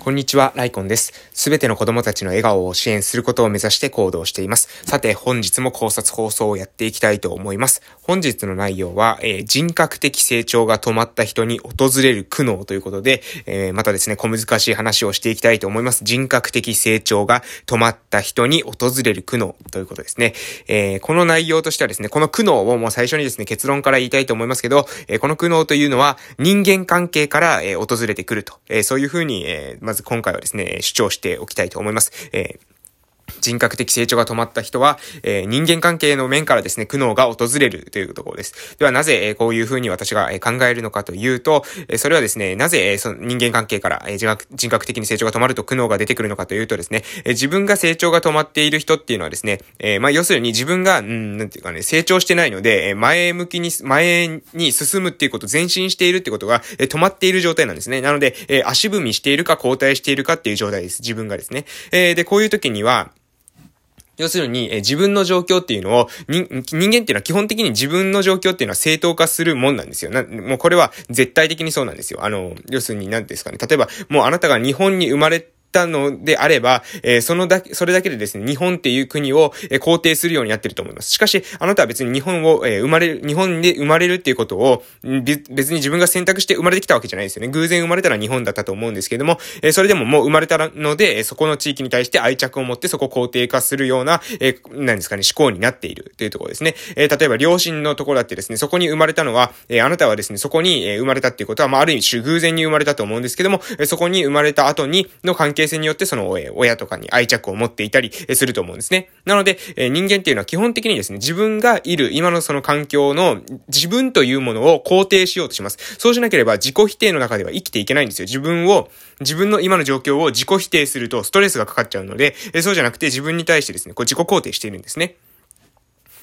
こんにちは、ライコンです。すべての子供たちの笑顔を支援することを目指して行動しています。さて、本日も考察放送をやっていきたいと思います。本日の内容は、えー、人格的成長が止まった人に訪れる苦悩ということで、えー、またですね、小難しい話をしていきたいと思います。人格的成長が止まった人に訪れる苦悩ということですね。えー、この内容としてはですね、この苦悩をもう最初にですね、結論から言いたいと思いますけど、えこの苦悩というのは人間関係から、え訪れてくると、えそういうふうに、えまず今回はですね、主張しておきたいと思います。えー人格的成長が止まった人は、えー、人間関係の面からですね、苦悩が訪れるというところです。では、なぜ、え、こういうふうに私が、考えるのかというと、え、それはですね、なぜ、え、その人間関係から、え人格、的に成長が止まると苦悩が出てくるのかというとですね、え、自分が成長が止まっている人っていうのはですね、え、まあ、要するに自分が、うん、なんていうかね、成長してないので、え、前向きに、前に進むっていうこと、前進しているってことが、え、止まっている状態なんですね。なので、え、足踏みしているか後退しているかっていう状態です。自分がですね。え、で、こういう時には、要するに、え自分の状況っていうのを、人間っていうのは基本的に自分の状況っていうのは正当化するもんなんですよ。な、もうこれは絶対的にそうなんですよ。あの、要するに何ですかね。例えば、もうあなたが日本に生まれたのであれば、えー、そのだけ、それだけでですね、日本っていう国を、えー、肯定するようになってると思います。しかし、あなたは別に日本を、えー、生まれる、日本で生まれるっていうことを、別に自分が選択して生まれてきたわけじゃないですよね。偶然生まれたら日本だったと思うんですけども、えー、それでももう生まれたので、えー、そこの地域に対して愛着を持ってそこを肯定化するような、えー、何ですかね、思考になっているというところですね。えー、例えば両親のところだってですね、そこに生まれたのは、えー、あなたはですね、そこに、えー、生まれたっていうことは、まあ、ある意味偶然に生まれたと思うんですけども、えー、そこに生まれた後に、の関係性によってその、親とかに愛着を持っていたりすると思うんですね。なので、え人間っていうのは基本的にですね、自分がいる今のその環境の自分というものを肯定しようとします。そうしなければ自己否定の中では生きていけないんですよ。自分を、自分の今の状況を自己否定するとストレスがかかっちゃうので、そうじゃなくて自分に対してですね、こう自己肯定しているんですね。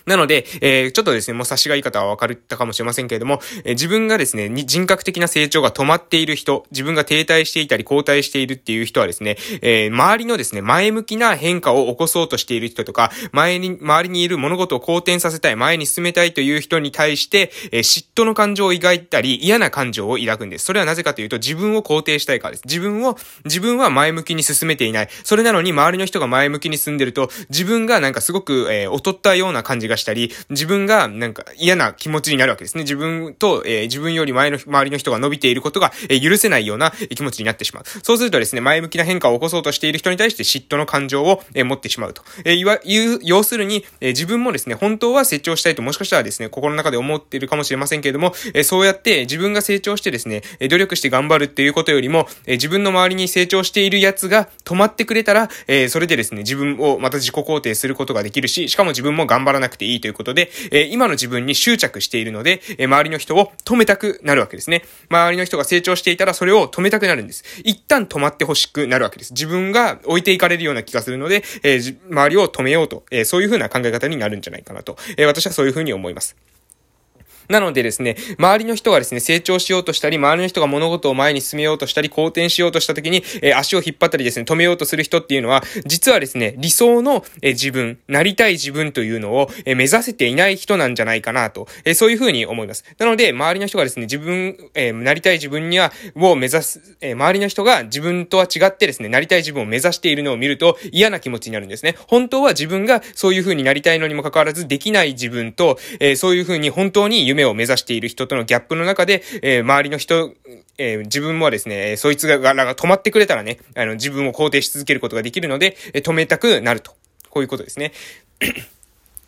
なので、えー、ちょっとですね、もう差しがいい方は分かったかもしれませんけれども、えー、自分がですね、人格的な成長が止まっている人、自分が停滞していたり後退しているっていう人はですね、えー、周りのですね、前向きな変化を起こそうとしている人とか、前に、周りにいる物事を好転させたい、前に進めたいという人に対して、えー、嫉妬の感情を抱いたり、嫌な感情を抱くんです。それはなぜかというと、自分を肯定したいからです。自分を、自分は前向きに進めていない。それなのに周りの人が前向きに進んでると、自分がなんかすごく、えー、劣ったような感じがしたり、自分がなんか嫌な気持ちになるわけですね。自分と、えー、自分より前の、周りの人が伸びていることが、えー、許せないような気持ちになってしまう。そうするとですね、前向きな変化を起こそうとしている人に対して嫉妬の感情を、えー、持ってしまうと。えー、いわ、いう、要するに、えー、自分もですね、本当は成長したいともしかしたらですね、心の中で思っているかもしれませんけれども、えー、そうやって自分が成長してですね、努力して頑張るっていうことよりも、えー、自分の周りに成長しているやつが止まってくれたら、えー、それでですね、自分をまた自己肯定することができるし、しかも自分も頑張らなくていいということで、えー、今の自分に執着しているので、え周りの人を止めたくなるわけですね。周りの人が成長していたらそれを止めたくなるんです。一旦止まってほしくなるわけです。自分が置いていかれるような気がするので、えー、周りを止めようと、えー、そういう風な考え方になるんじゃないかなと、えー、私はそういう風に思います。なのでですね、周りの人がですね、成長しようとしたり、周りの人が物事を前に進めようとしたり、好転しようとした時に、えー、足を引っ張ったりですね、止めようとする人っていうのは、実はですね、理想の、えー、自分、なりたい自分というのを、えー、目指せていない人なんじゃないかなと、えそういうふうに思います。なので、周りの人がですね、自分、えなりたい自分には、を目指す、え周りの人が自分とは違ってですね、なりたい自分を目指しているのを見ると嫌な気持ちになるんですね。本当は自分がそういうふうになりたいのにもかかわらずできない自分と、えそういうふうに本当に夢を目指している人とのギャップの中で、えー、周りの人、えー、自分もですね、そいつがが止まってくれたらね、あの、自分を肯定し続けることができるので、え止めたくなると。こういうことですね。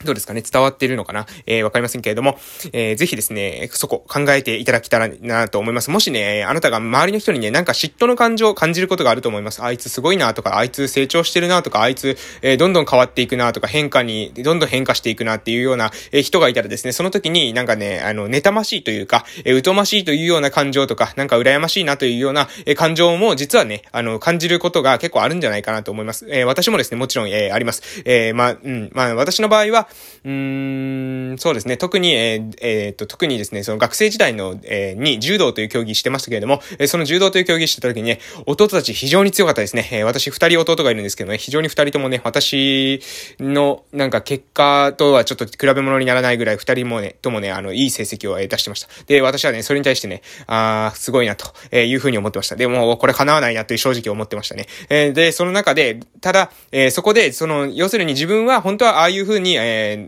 どうですかね？伝わっているのかな？えー、わかりませんけれども、えー、ぜひですね、そこ考えていただけたらなと思います。もしね、あなたが周りの人にね、なんか嫉妬の感情を感じることがあると思います。あいつすごいなとか、あいつ成長してるなとか、あいつ、えー、どんどん変わっていくなとか、変化に、どんどん変化していくなっていうような、えー、人がいたらですね、その時になんかね、あの、妬ましいというか、えー、疎ましいというような感情とか、なんか羨ましいなというような、えー、感情も実はね、あの、感じることが結構あるんじゃないかなと思います。えー、私もですね、もちろん、えー、あります。えー、まあ、うん、まあ、私の場合は、うん、そうですね、特に、えー、えー、っと、特にですね、その学生時代の、えー、に柔道という競技してましたけれども、えー、その柔道という競技してた時にね、弟たち非常に強かったですね。え、私二人弟がいるんですけどね、非常に二人ともね、私の、なんか結果とはちょっと比べ物にならないぐらい二人もね、ともね、あの、いい成績を出してました。で、私はね、それに対してね、あー、すごいなと、いうふうに思ってました。でも、これ叶わないなという正直思ってましたね。えー、で、その中で、ただ、えー、そこで、その、要するに自分は本当はああいうふうに、え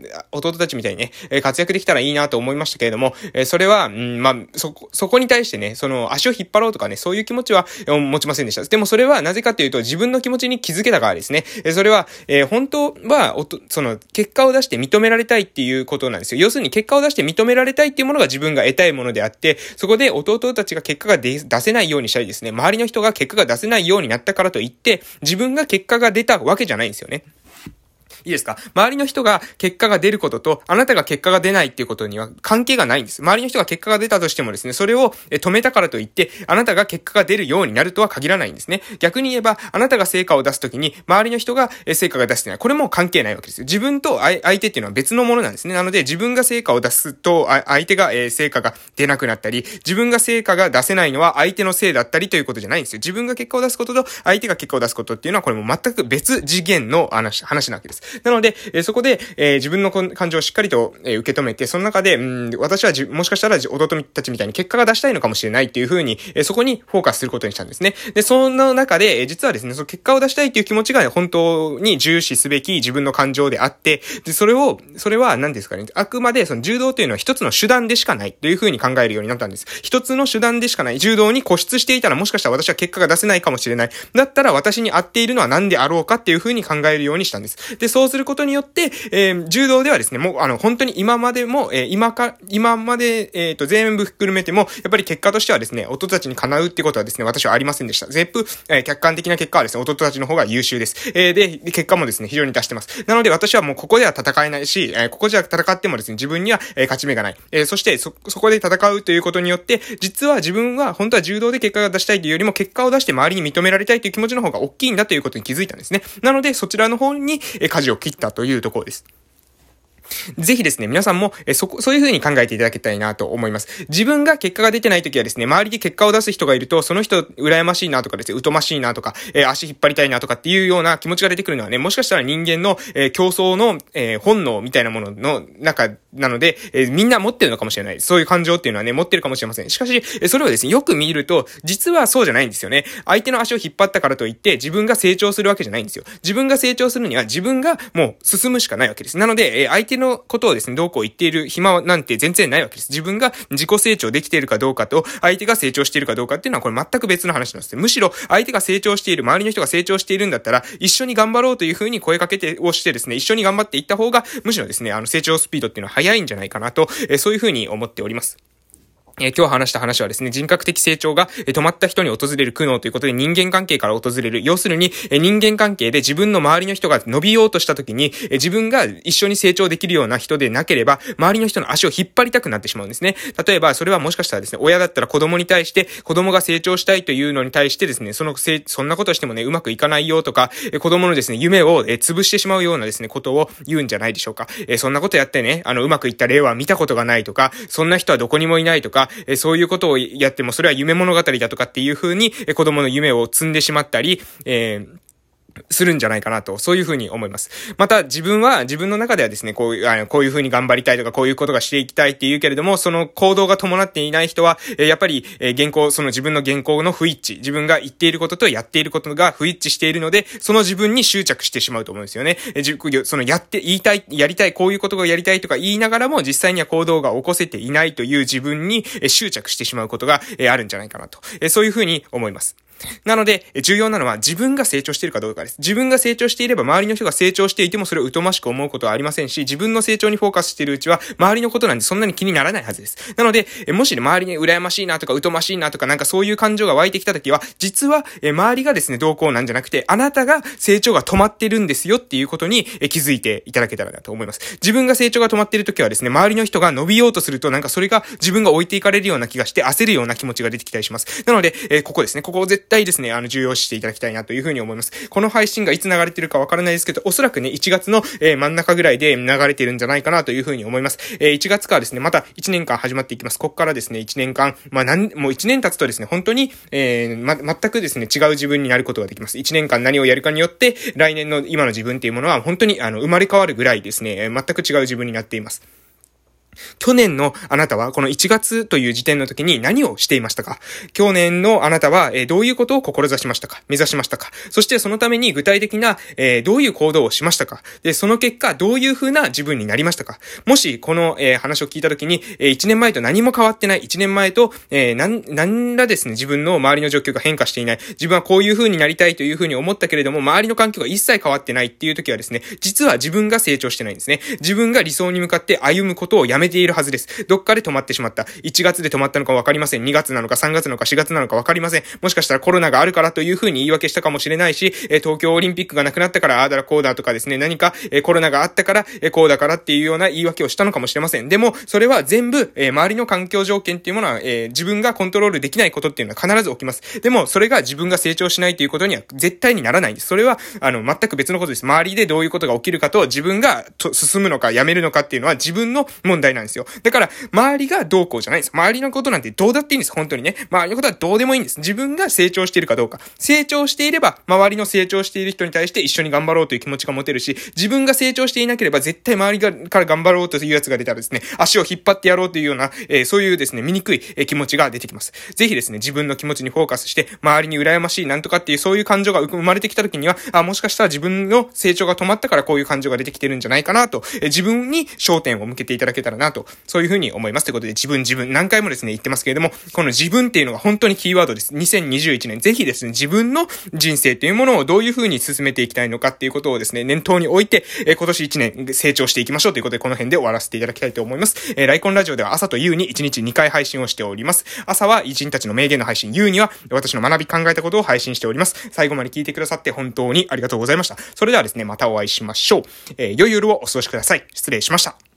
ー、弟たちみたいにね、活躍できたらいいなと思いましたけれども、えそれは、うん、まあ、そこ、そこに対してね、その、足を引っ張ろうとかね、そういう気持ちは持ちませんでした。でもそれはなぜかというと、自分の気持ちに気づけたからですね。えそれは、えー、本当は、おと、その、結果を出して認められたいっていうことなんですよ。要するに結果を出して認められたいっていうものが自分が得たいものであって、そこで弟たちが結果が出せないようにしたりですね、周りの人が結果が出せないようになったからといって、自分が結果が出たわけじゃないんですよね。いいですか？周りの人が結果が出ることと、あなたが結果が出ないっていうことには関係がないんです。周りの人が結果が出たとしてもですね、それを止めたからといって、あなたが結果が出るようになるとは限らないんですね。逆に言えば、あなたが成果を出すときに、周りの人が成果が出してない。これも関係ないわけですよ。自分と相手っていうのは別のものなんですね。なので、自分が成果を出すと、相手が成果が出なくなったり、自分が成果が出せないのは相手のせいだったりということじゃないんですよ。自分が結果を出すことと、相手が結果を出すことっていうのは、これも全く別次元の話、話なわけです。なので、えそこで、え、自分の感情をしっかりと、え、受け止めて、その中で、うん、私はじ、もしかしたら弟たちみたいに結果が出したいのかもしれないっていう風に、え、そこにフォーカスすることにしたんですね。で、その中で、え、実はですね、その結果を出したいっていう気持ちが、本当に重視すべき自分の感情であって、で、それを、それは何ですかね、あくまでその柔道っていうのは一つの手段でしかないという風に考えるようになったんです。一つの手段でしかない。柔道に固執していたらもしかしたら私は結果が出せないかもしれない。だったら私に合っているのは何であろうかっていう風に考えるようにしたんです。で、そうすることによって、えー、柔道ではですね、もう、あの、本当に今までも、えー、今か、今まで、えっ、ー、と、全部含めても、やっぱり結果としてはですね、弟たちに叶うってことはですね、私はありませんでした。全部、えー、客観的な結果はですね、弟たちの方が優秀です。えー、で、結果もですね、非常に出してます。なので私はもうここでは戦えないし、えー、ここじゃ戦ってもですね、自分には、えー、勝ち目がない。えー、そして、そ、そこで戦うということによって、実は自分は、本当は柔道で結果が出したいというよりも、結果を出して周りに認められたいという気持ちの方が大きいんだということに気づいたんですね。なので、そちらの方に、えー、舵を切ったというところです。ぜひですね、皆さんも、えそこ、そういう風に考えていただきたいなと思います。自分が結果が出てない時はですね、周りで結果を出す人がいると、その人、羨ましいなとかですね、疎ましいなとか、えー、足引っ張りたいなとかっていうような気持ちが出てくるのはね、もしかしたら人間の、えー、競争の、えー、本能みたいなものの中なので、えみんな持ってるのかもしれない。そういう感情っていうのはね、持ってるかもしれません。しかし、えそれをですね、よく見ると、実はそうじゃないんですよね。相手の足を引っ張ったからといって、自分が成長するわけじゃないんですよ。自分が成長するには、自分がもう進むしかないわけです。なので、え相手のことをですね、どうこう言っている暇なんて全然ないわけです。自分が自己成長できているかどうかと、相手が成長しているかどうかっていうのはこれ全く別の話なんですむしろ、相手が成長している、周りの人が成長しているんだったら、一緒に頑張ろうというふうに声かけてをしてですね、一緒に頑張っていった方が、むしろですね、あの成長スピードっていうのは早いんじゃないかなと、えそういうふうに思っております。え、今日話した話はですね、人格的成長が、え、止まった人に訪れる苦悩ということで人間関係から訪れる。要するに、え、人間関係で自分の周りの人が伸びようとした時に、え、自分が一緒に成長できるような人でなければ、周りの人の足を引っ張りたくなってしまうんですね。例えば、それはもしかしたらですね、親だったら子供に対して、子供が成長したいというのに対してですね、そのせ、そんなことしてもね、うまくいかないよとか、え、子供のですね、夢を、え、潰してしまうようなですね、ことを言うんじゃないでしょうか。え、そんなことやってね、あの、うまくいった例は見たことがないとか、そんな人はどこにもいないとか、え、そういうことをやってもそれは夢物語だとかっていう風にえ子供の夢を積んでしまったり、えーするんじゃないかなと、そういうふうに思います。また、自分は、自分の中ではですね、こういう、あの、こういうふうに頑張りたいとか、こういうことがしていきたいって言うけれども、その行動が伴っていない人は、えやっぱり、え原稿、その自分の原稿の不一致、自分が言っていることとやっていることが不一致しているので、その自分に執着してしまうと思うんですよね。えそのやって、言いたい、やりたい、こういうことがやりたいとか言いながらも、実際には行動が起こせていないという自分に、え執着してしまうことが、えあるんじゃないかなと、えそういうふうに思います。なので、重要なのは自分が成長しているかどうかです。自分が成長していれば周りの人が成長していてもそれを疎ましく思うことはありませんし、自分の成長にフォーカスしているうちは周りのことなんでそんなに気にならないはずです。なので、もしね、周りに羨ましいなとか疎ましいなとかなんかそういう感情が湧いてきたときは、実は、周りがですね、どうこうなんじゃなくて、あなたが成長が止まってるんですよっていうことに気づいていただけたらなと思います。自分が成長が止まっているときはですね、周りの人が伸びようとするとなんかそれが自分が置いていかれるような気がして焦るような気持ちが出てきたりします。なので、ここですね、ここを絶絶対ですね、あの、重要視していただきたいなというふうに思います。この配信がいつ流れてるかわからないですけど、おそらくね、1月の、えー、真ん中ぐらいで流れてるんじゃないかなというふうに思います。えー、1月からですね、また1年間始まっていきます。ここからですね、1年間、まあ、なん、もう1年経つとですね、本当に、えー、ま、全くですね、違う自分になることができます。1年間何をやるかによって、来年の今の自分っていうものは本当に、あの、生まれ変わるぐらいですね、全く違う自分になっています。去年のあなたはこの1月という時点の時に何をしていましたか？去年のあなたは、えどういうことを志しましたか？目指しましたか？そしてそのために具体的な、えどういう行動をしましたか？で、その結果、どういう風な自分になりましたか？もし、この、え話を聞いた時に、え1年前と何も変わってない、1年前と、えなん、なんらですね、自分の周りの状況が変化していない、自分はこういう風になりたいという風に思ったけれども、周りの環境が一切変わってないっていう時はですね、実は自分が成長してないんですね。自分が理想に向かって歩むことをやめめているはずです。どっかで止まってしまった。1月で止まったのかわかりません。2月なのか3月なのか4月なのかわかりません。もしかしたらコロナがあるからというふうに言い訳したかもしれないし、え東京オリンピックがなくなったから、ああだらこうだとかですね、何か、えコロナがあったから、えこうだからっていうような言い訳をしたのかもしれません。でも、それは全部、え周りの環境条件っていうものは、え自分がコントロールできないことっていうのは必ず起きます。でも、それが自分が成長しないということには絶対にならないんです。それは、あの、全く別のことです。周りでどういうことが起きるかと、自分が進むのかやめるのかっていうのは自分の問題なんですよ。だから、周りがどうこうじゃないんです。周りのことなんてどうだっていいんです。本当にね。周りのことはどうでもいいんです。自分が成長しているかどうか。成長していれば、周りの成長している人に対して一緒に頑張ろうという気持ちが持てるし、自分が成長していなければ絶対周りがから頑張ろうというやつが出たらですね、足を引っ張ってやろうというような、えー、そういうですね、醜い、え、気持ちが出てきます。ぜひですね、自分の気持ちにフォーカスして、周りに羨ましいなんとかっていうそういう感情が生まれてきた時には、あ、もしかしたら自分の成長が止まったからこういう感情が出てきてるんじゃないかなと、えー、自分に焦点を向けていただけたらななと、そういうふうに思います。ということで、自分自分、何回もですね、言ってますけれども、この自分っていうのが本当にキーワードです。2021年、ぜひですね、自分の人生っていうものをどういう風に進めていきたいのかっていうことをですね、念頭に置いて、え、今年1年成長していきましょうということで、この辺で終わらせていただきたいと思います。えー、ライコンラジオでは朝と夕に1日2回配信をしております。朝は偉人たちの名言の配信、夕には私の学び考えたことを配信しております。最後まで聞いてくださって本当にありがとうございました。それではですね、またお会いしましょう。えー、良い夜をお過ごしください。失礼しました。